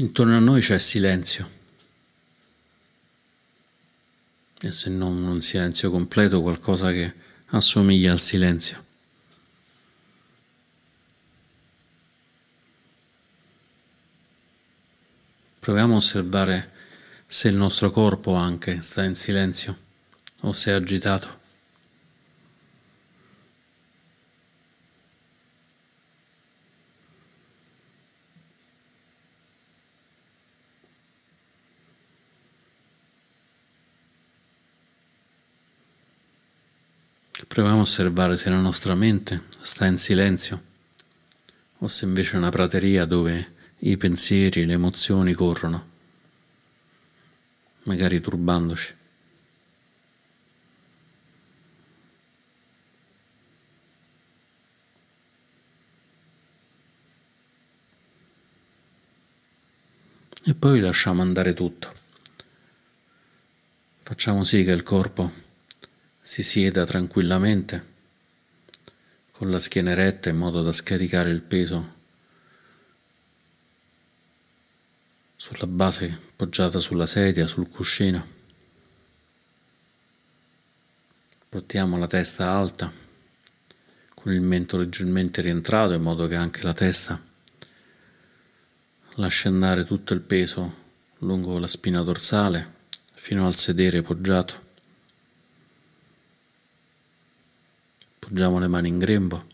Intorno a noi c'è silenzio. E se non un silenzio completo, qualcosa che assomiglia al silenzio. Proviamo a osservare se il nostro corpo anche sta in silenzio o se è agitato. Proviamo a osservare se la nostra mente sta in silenzio o se invece è una prateria dove i pensieri, le emozioni corrono, magari turbandoci. E poi lasciamo andare tutto. Facciamo sì che il corpo si sieda tranquillamente con la schiena eretta in modo da scaricare il peso sulla base poggiata sulla sedia, sul cuscino. Portiamo la testa alta con il mento leggermente rientrato in modo che anche la testa lasci andare tutto il peso lungo la spina dorsale fino al sedere poggiato. Appoggiamo le mani in grembo,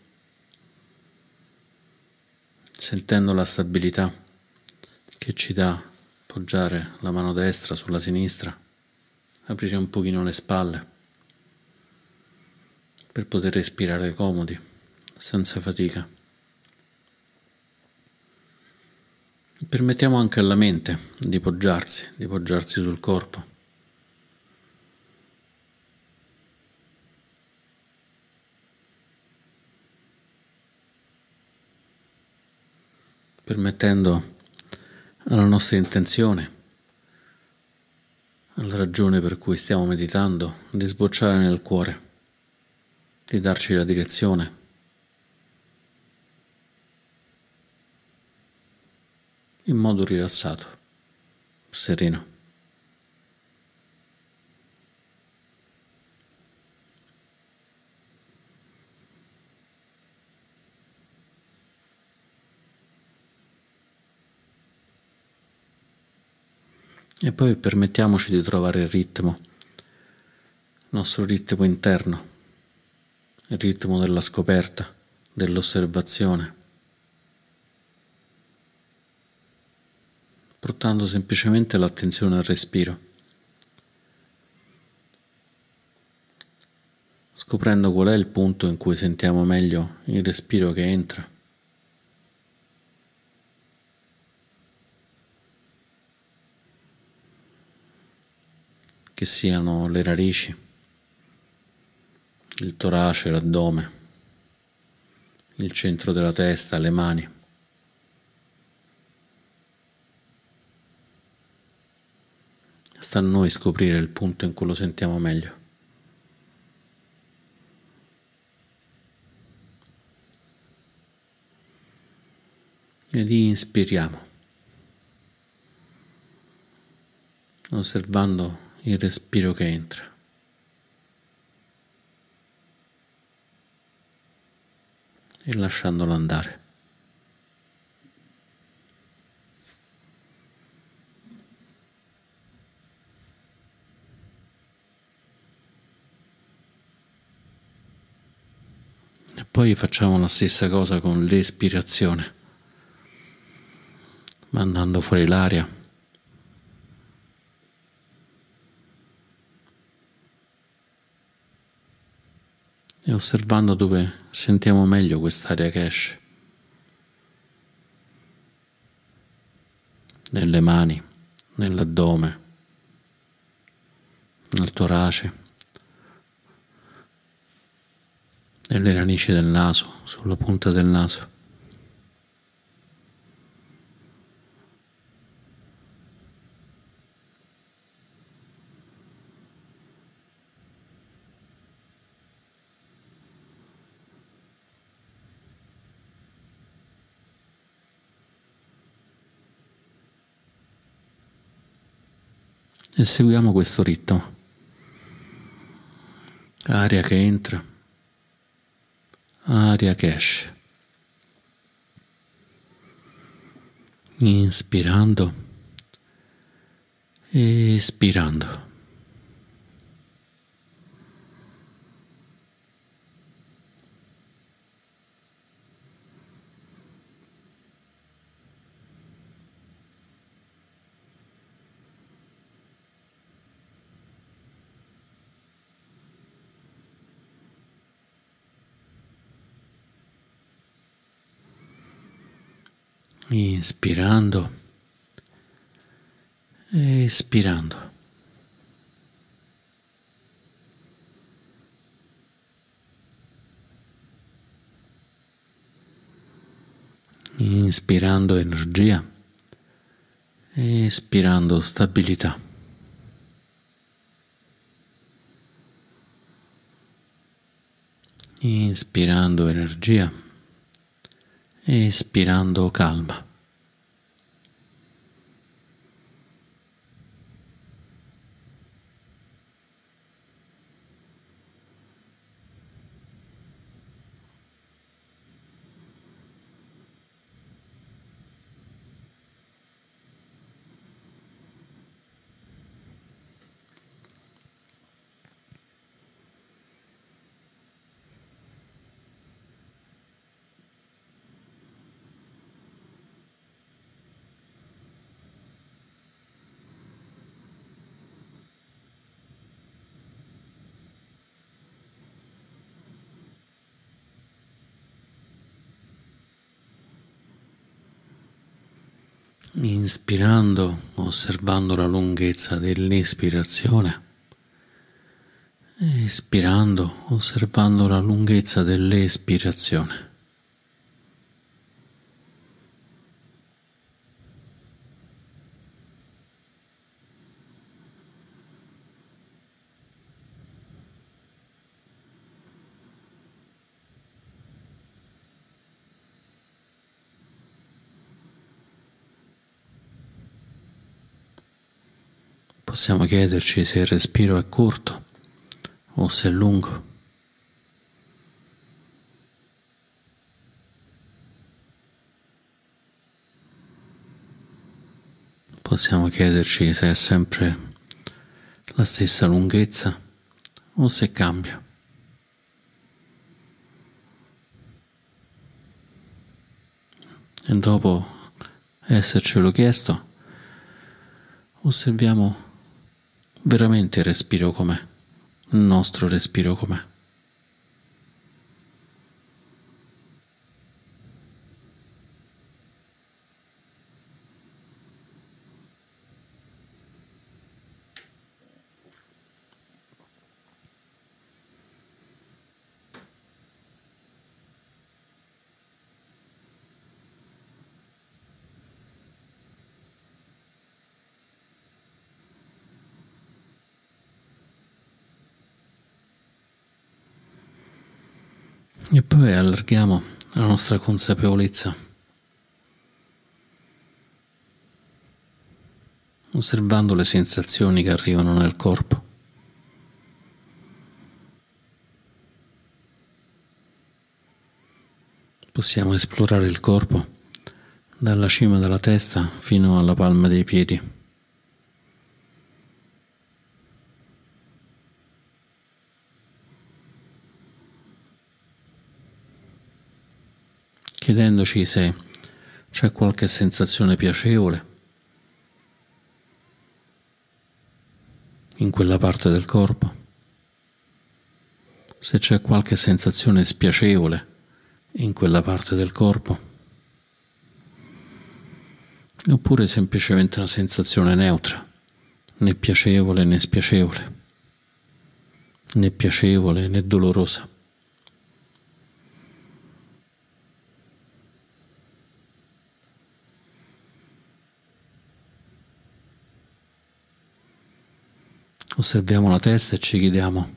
sentendo la stabilità che ci dà appoggiare la mano destra sulla sinistra, aprire un pochino le spalle per poter respirare comodi, senza fatica. Permettiamo anche alla mente di poggiarsi, di poggiarsi sul corpo. Permettendo alla nostra intenzione, alla ragione per cui stiamo meditando, di sbocciare nel cuore, di darci la direzione. in modo rilassato, sereno. E poi permettiamoci di trovare il ritmo, il nostro ritmo interno, il ritmo della scoperta, dell'osservazione, portando semplicemente l'attenzione al respiro, scoprendo qual è il punto in cui sentiamo meglio il respiro che entra che siano le narici, il torace, l'addome, il centro della testa, le mani. Sta a noi scoprire il punto in cui lo sentiamo meglio. E lì inspiriamo, osservando il respiro che entra. E lasciandolo andare. E poi facciamo la stessa cosa con l'espirazione, mandando fuori l'aria. Osservando dove sentiamo meglio quest'aria che esce. Nelle mani, nell'addome, nel torace, nelle radici del naso, sulla punta del naso. E seguiamo questo ritmo. Aria che entra, aria che esce. Inspirando, espirando. Inspirando, espirando. Inspirando energia, espirando stabilità. Inspirando energia espirando calma. Inspirando, osservando la lunghezza dell'ispirazione, espirando, osservando la lunghezza dell'espirazione. Possiamo chiederci se il respiro è corto o se è lungo. Possiamo chiederci se è sempre la stessa lunghezza o se cambia. E dopo essercelo chiesto, osserviamo veramente il respiro com'è, il nostro respiro com'è. E poi allarghiamo la nostra consapevolezza, osservando le sensazioni che arrivano nel corpo. Possiamo esplorare il corpo dalla cima della testa fino alla palma dei piedi. Chiedendoci se c'è qualche sensazione piacevole in quella parte del corpo, se c'è qualche sensazione spiacevole in quella parte del corpo, oppure semplicemente una sensazione neutra, né piacevole né spiacevole, né piacevole né dolorosa. Osserviamo la testa e ci chiediamo,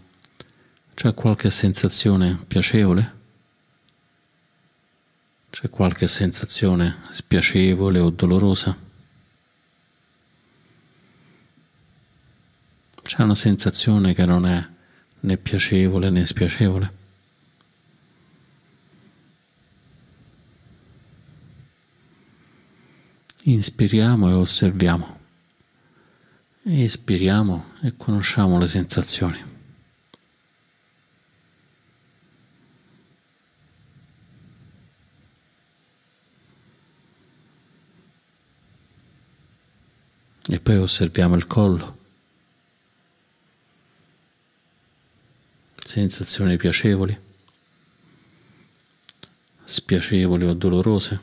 c'è qualche sensazione piacevole? C'è qualche sensazione spiacevole o dolorosa? C'è una sensazione che non è né piacevole né spiacevole. Inspiriamo e osserviamo. Espiriamo e conosciamo le sensazioni. E poi osserviamo il collo. Sensazioni piacevoli, spiacevoli o dolorose,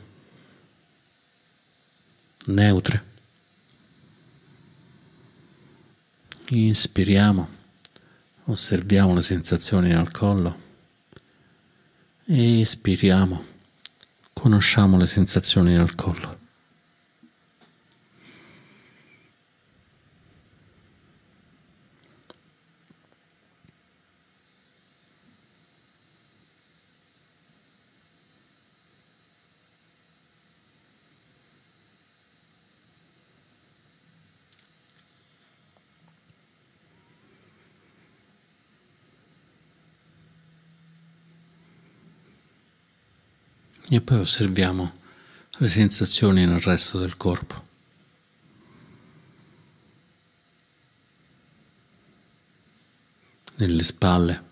neutre. Inspiriamo, osserviamo le sensazioni nel collo. Espiriamo, conosciamo le sensazioni nel collo. E poi osserviamo le sensazioni nel resto del corpo. Nelle spalle.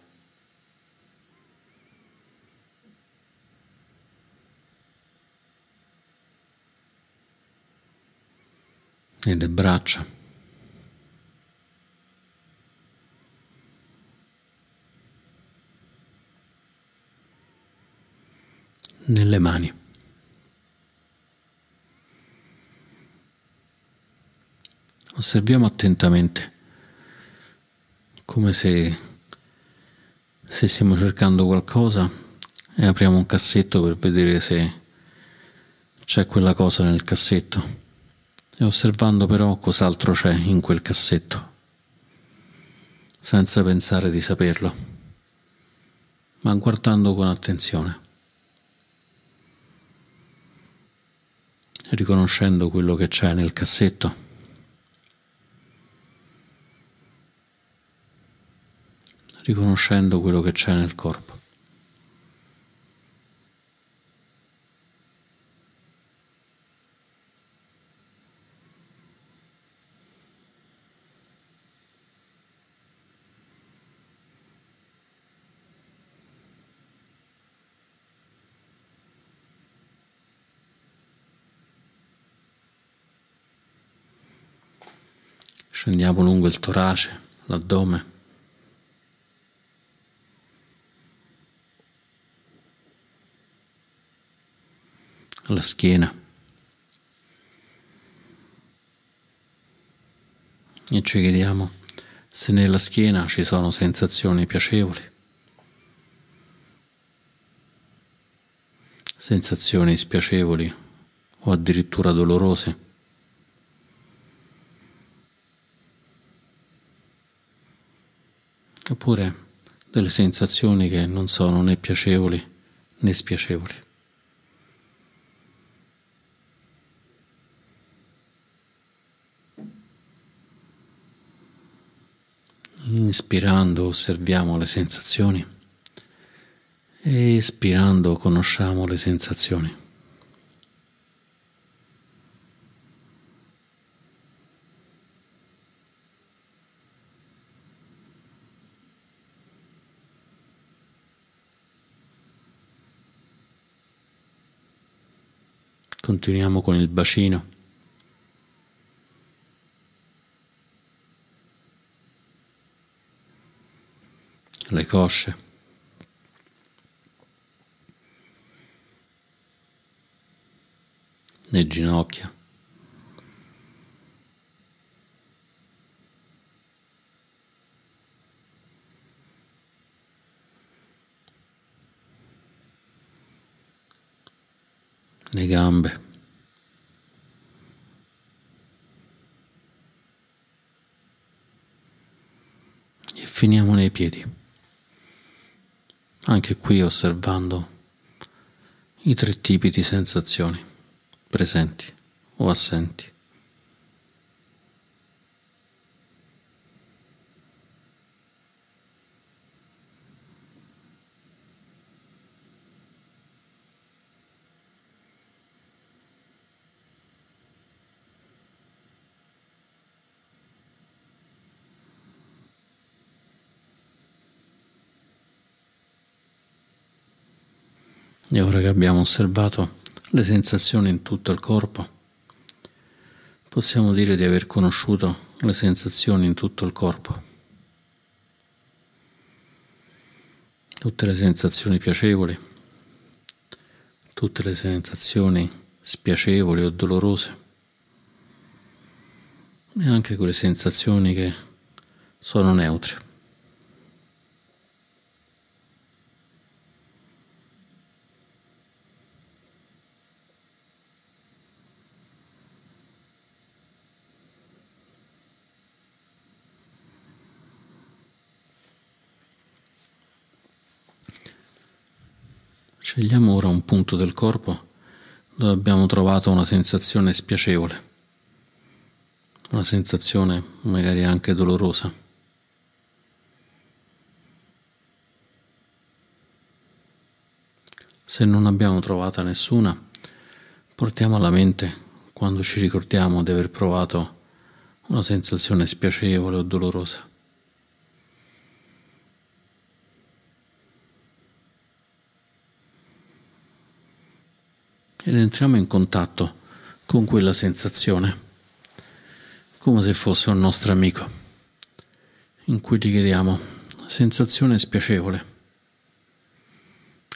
Nelle braccia. Nelle mani. Osserviamo attentamente, come se stessimo cercando qualcosa e apriamo un cassetto per vedere se c'è quella cosa nel cassetto e osservando però cos'altro c'è in quel cassetto, senza pensare di saperlo, ma guardando con attenzione. Riconoscendo quello che c'è nel cassetto. riconoscendo quello che c'è nel corpo. Scendiamo lungo il torace, l'addome. La schiena. E ci chiediamo se nella schiena ci sono sensazioni piacevoli, sensazioni spiacevoli o addirittura dolorose. Oppure delle sensazioni che non sono né piacevoli né spiacevoli. Inspirando osserviamo le sensazioni e espirando conosciamo le sensazioni. Continuiamo con il bacino. Le cosce. Le ginocchia. le gambe. E finiamo nei piedi. Anche qui osservando i tre tipi di sensazioni presenti o assenti. E ora che abbiamo osservato le sensazioni in tutto il corpo, possiamo dire di aver conosciuto le sensazioni in tutto il corpo. Tutte le sensazioni piacevoli, tutte le sensazioni spiacevoli o dolorose e anche quelle sensazioni che sono neutre. Scegliamo ora un punto del corpo dove abbiamo trovato una sensazione spiacevole, una sensazione magari anche dolorosa. Se non abbiamo trovata nessuna, portiamo alla mente quando ci ricordiamo di aver provato una sensazione spiacevole o dolorosa. Ed entriamo in contatto con quella sensazione, come se fosse un nostro amico, in cui ti chiediamo, sensazione spiacevole,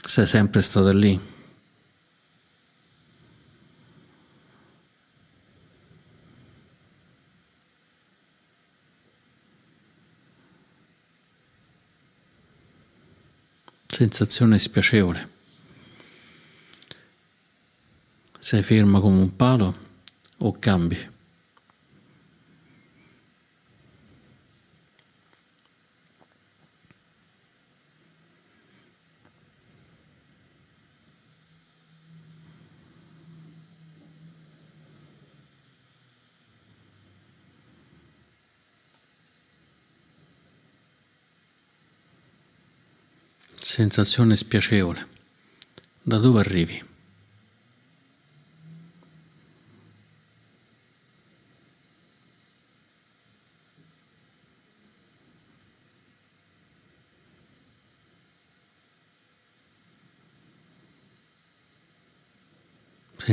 sei sempre stata lì? Sensazione spiacevole. Sei ferma come un palo o cambi? Sensazione spiacevole. Da dove arrivi?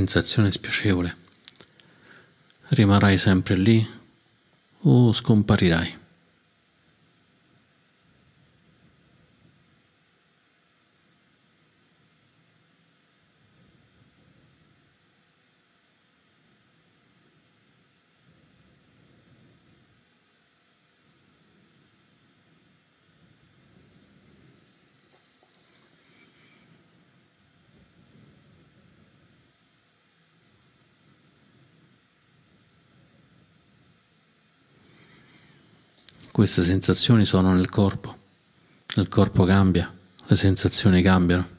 Sensazione spiacevole. Rimarrai sempre lì o scomparirai. Queste sensazioni sono nel corpo, il corpo cambia, le sensazioni cambiano.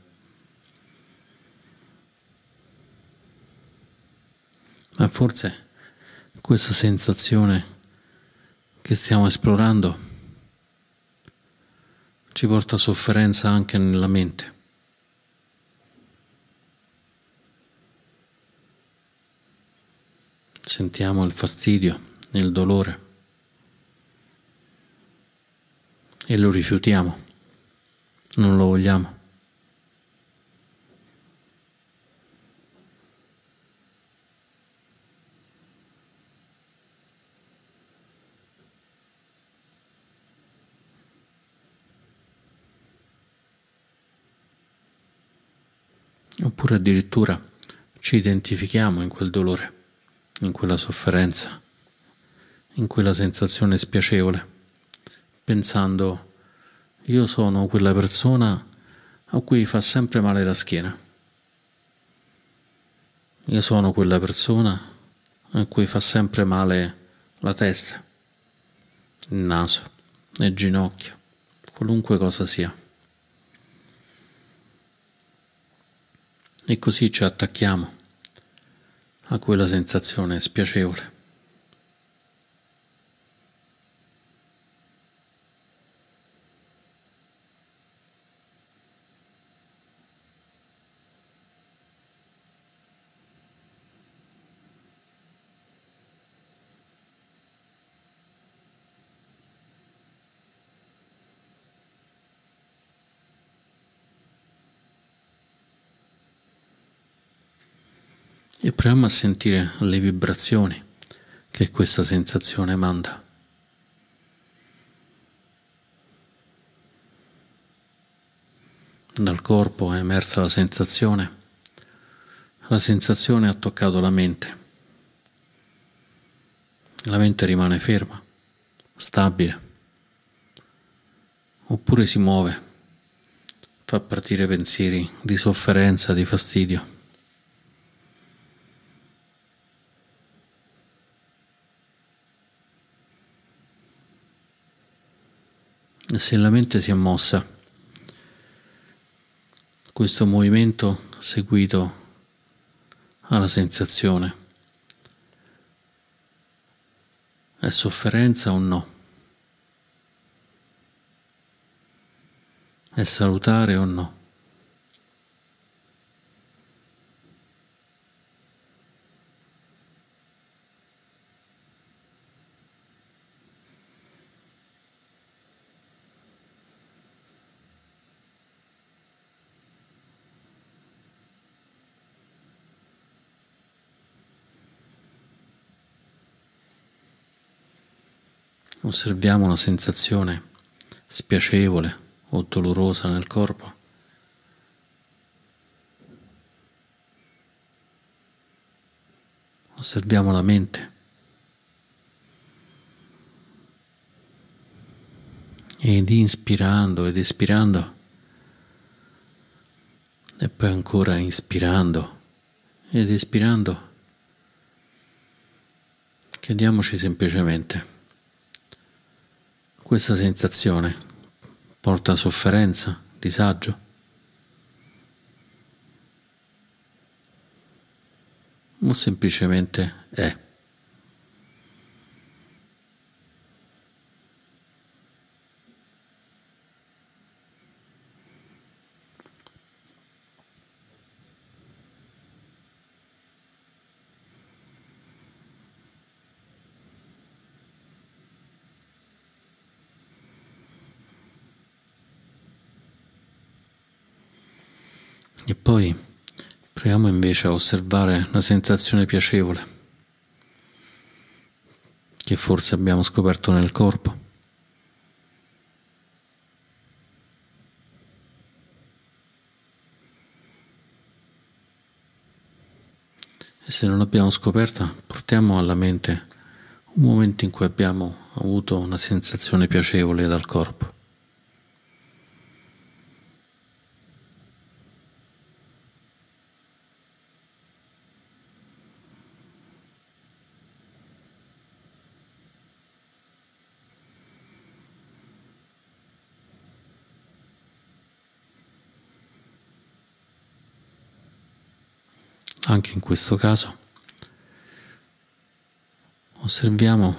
Ma forse questa sensazione che stiamo esplorando ci porta sofferenza anche nella mente. Sentiamo il fastidio, il dolore. E lo rifiutiamo, non lo vogliamo. Oppure addirittura ci identifichiamo in quel dolore, in quella sofferenza, in quella sensazione spiacevole pensando io sono quella persona a cui fa sempre male la schiena. Io sono quella persona a cui fa sempre male la testa, il naso, le ginocchia, qualunque cosa sia. E così ci attacchiamo a quella sensazione spiacevole. Proviamo a sentire le vibrazioni che questa sensazione manda. Dal corpo è emersa la sensazione, la sensazione ha toccato la mente, la mente rimane ferma, stabile, oppure si muove, fa partire pensieri di sofferenza, di fastidio. Se la mente si è mossa, questo movimento seguito alla sensazione è sofferenza o no? È salutare o no? Osserviamo una sensazione spiacevole o dolorosa nel corpo. Osserviamo la mente. Ed inspirando ed espirando, e poi ancora inspirando ed espirando, chiediamoci semplicemente questa sensazione porta sofferenza, disagio? O semplicemente è? E poi proviamo invece a osservare la sensazione piacevole che forse abbiamo scoperto nel corpo. E se non l'abbiamo scoperta, portiamo alla mente un momento in cui abbiamo avuto una sensazione piacevole dal corpo. Anche in questo caso osserviamo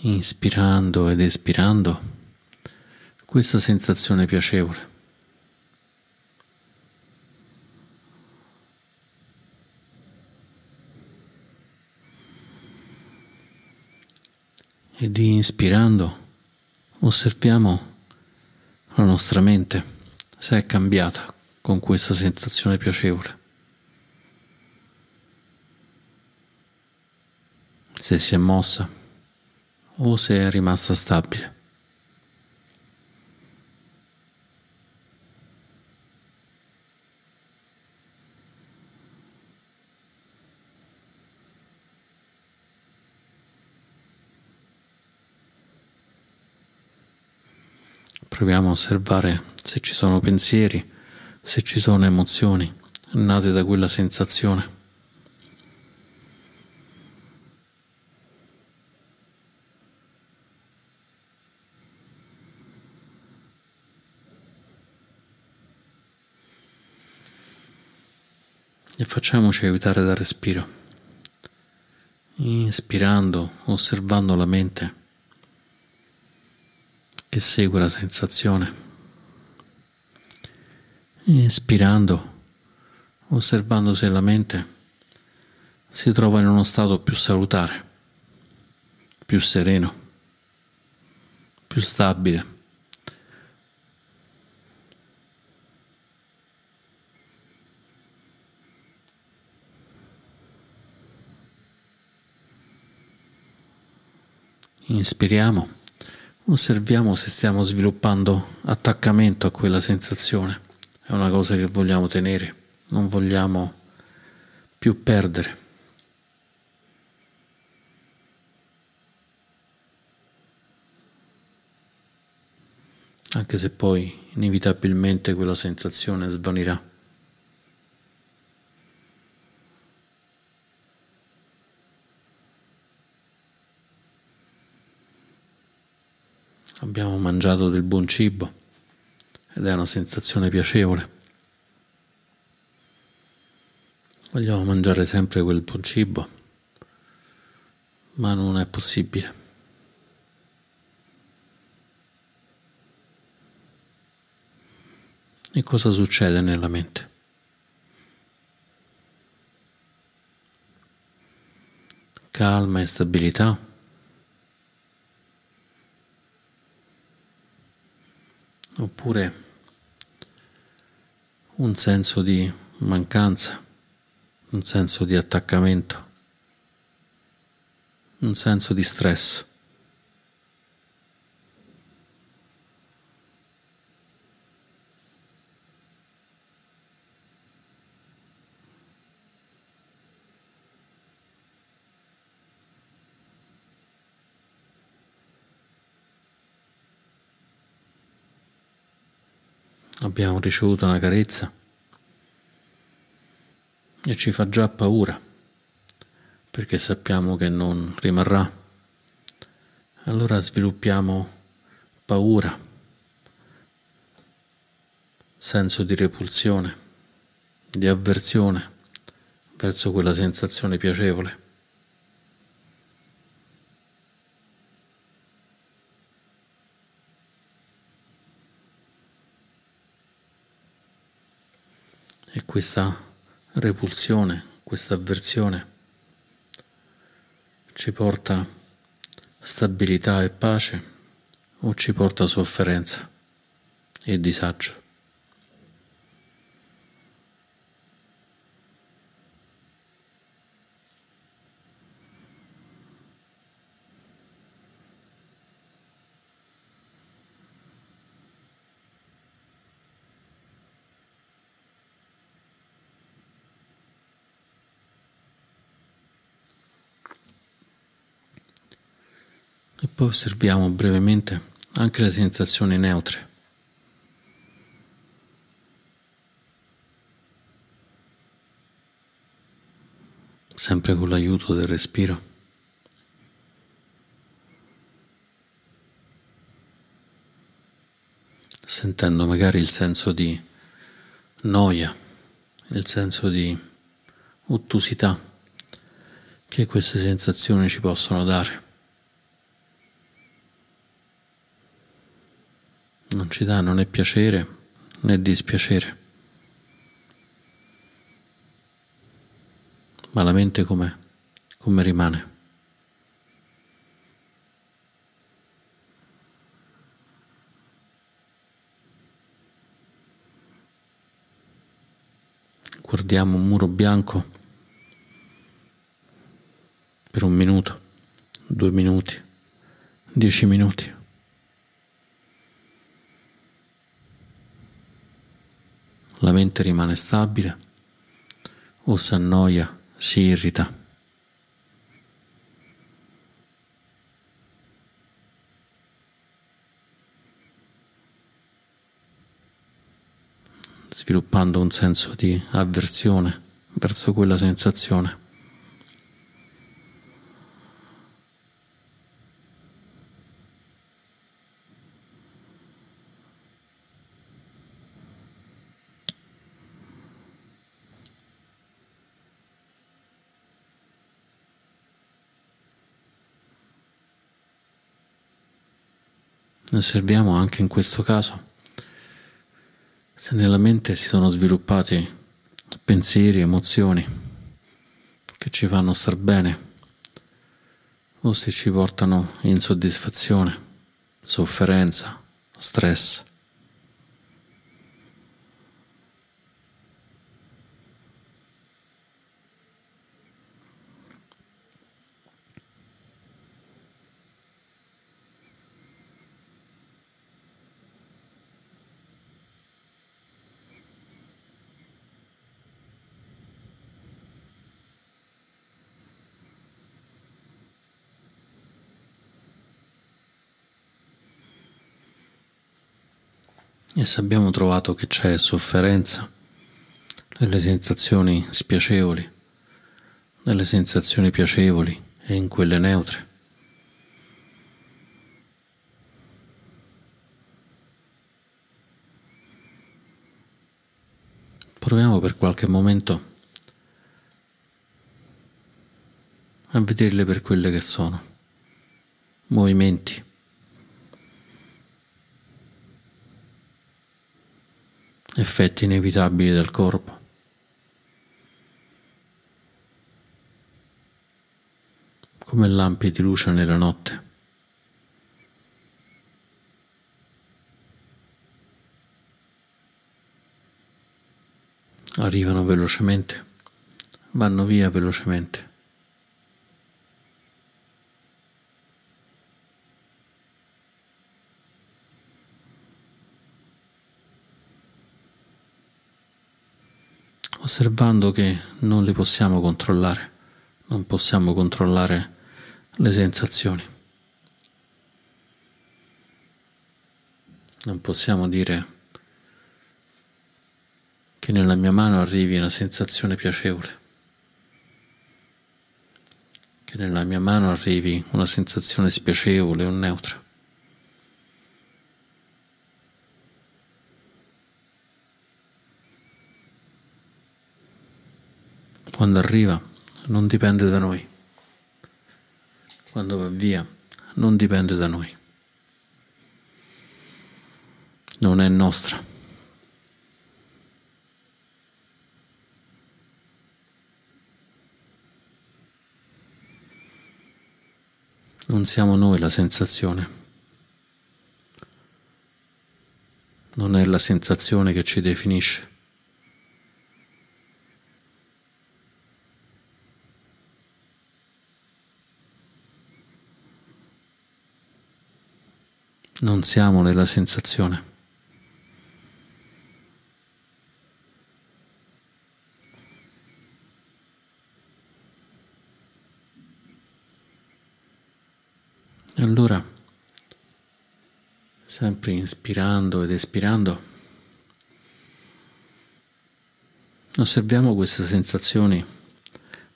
inspirando ed espirando questa sensazione piacevole. Ed inspirando osserviamo la nostra mente se è cambiata con questa sensazione piacevole. Se si è mossa o se è rimasta stabile. Proviamo a osservare se ci sono pensieri, se ci sono emozioni nate da quella sensazione. e facciamoci aiutare dal respiro, inspirando, osservando la mente che segue la sensazione, inspirando, osservando se la mente si trova in uno stato più salutare, più sereno, più stabile. Inspiriamo, osserviamo se stiamo sviluppando attaccamento a quella sensazione. È una cosa che vogliamo tenere, non vogliamo più perdere. Anche se poi inevitabilmente quella sensazione svanirà. abbiamo mangiato del buon cibo ed è una sensazione piacevole. Vogliamo mangiare sempre quel buon cibo, ma non è possibile. E cosa succede nella mente? Calma e stabilità. Oppure un senso di mancanza, un senso di attaccamento, un senso di stress. Abbiamo ricevuto una carezza e ci fa già paura perché sappiamo che non rimarrà. Allora sviluppiamo paura, senso di repulsione, di avversione verso quella sensazione piacevole. E questa repulsione, questa avversione ci porta stabilità e pace o ci porta sofferenza e disagio. E poi osserviamo brevemente anche le sensazioni neutre. Sempre con l'aiuto del respiro. Sentendo magari il senso di noia, il senso di ottusità che queste sensazioni ci possono dare. Non ci danno né piacere né dispiacere. Ma la mente com'è? Come rimane? Guardiamo un muro bianco per un minuto, due minuti, dieci minuti. La mente rimane stabile o si annoia, si irrita. sviluppando un senso di avversione verso quella sensazione. Osserviamo anche in questo caso se nella mente si sono sviluppati pensieri, emozioni che ci fanno star bene o se ci portano insoddisfazione, sofferenza, stress. E se abbiamo trovato che c'è sofferenza, delle sensazioni spiacevoli, delle sensazioni piacevoli e in quelle neutre, proviamo per qualche momento a vederle per quelle che sono, movimenti. Effetti inevitabili del corpo. come lampi di luce nella notte. Arrivano velocemente, vanno via velocemente. Osservando che non li possiamo controllare, non possiamo controllare le sensazioni. Non possiamo dire che nella mia mano arrivi una sensazione piacevole, che nella mia mano arrivi una sensazione spiacevole o neutra. Quando arriva non dipende da noi quando va via non dipende da noi, non è nostra. Non siamo noi la sensazione, non è la sensazione che ci definisce. Non siamo nella sensazione. Allora, sempre inspirando ed espirando, osserviamo queste sensazioni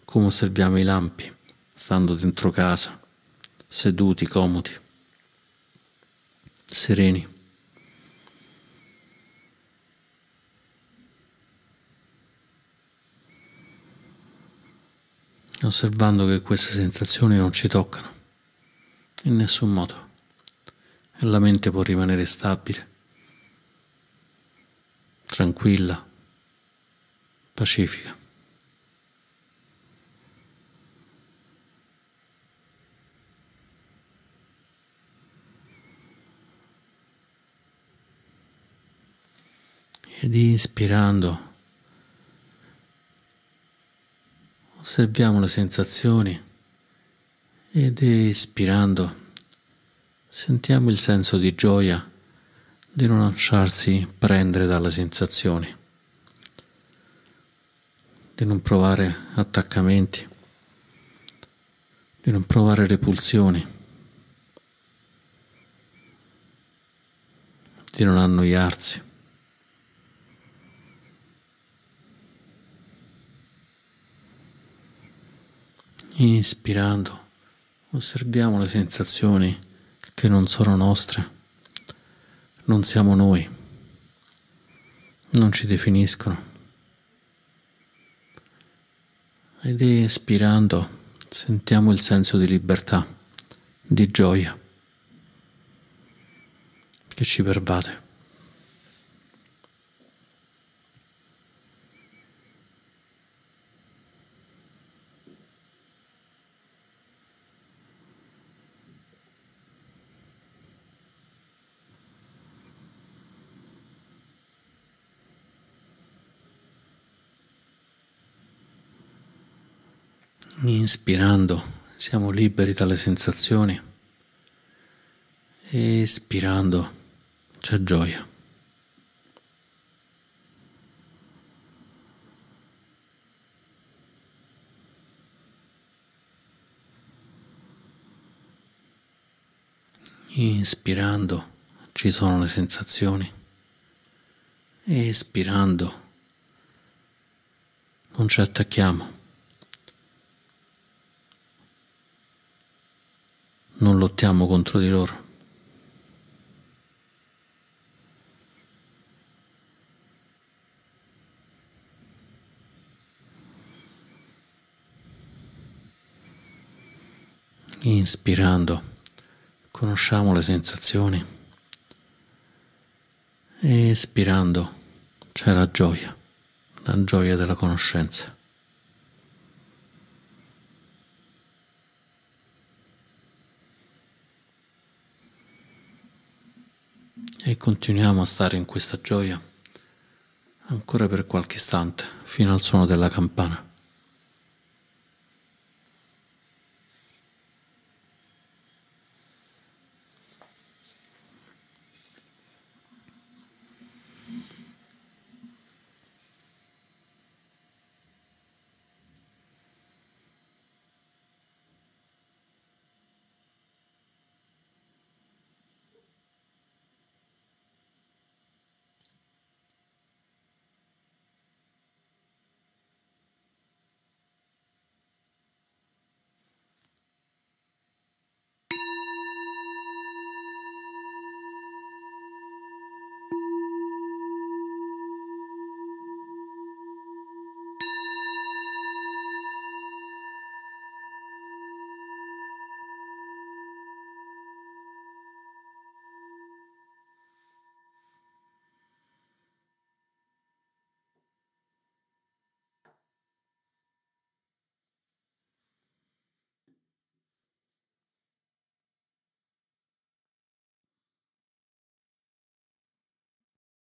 come osserviamo i lampi, stando dentro casa, seduti, comodi sereni. Osservando che queste sensazioni non ci toccano in nessun modo e la mente può rimanere stabile, tranquilla, pacifica. Ed inspirando osserviamo le sensazioni ed espirando sentiamo il senso di gioia di non lasciarsi prendere dalle sensazioni, di non provare attaccamenti, di non provare repulsioni, di non annoiarsi. Inspirando, osserviamo le sensazioni che non sono nostre, non siamo noi, non ci definiscono. Ed espirando sentiamo il senso di libertà, di gioia che ci pervade. Inspirando siamo liberi dalle sensazioni. Espirando c'è gioia. Inspirando ci sono le sensazioni. Espirando non ci attacchiamo, non lottiamo contro di loro. Inspirando, conosciamo le sensazioni. Espirando, c'è la gioia, la gioia della conoscenza. E continuiamo a stare in questa gioia ancora per qualche istante, fino al suono della campana.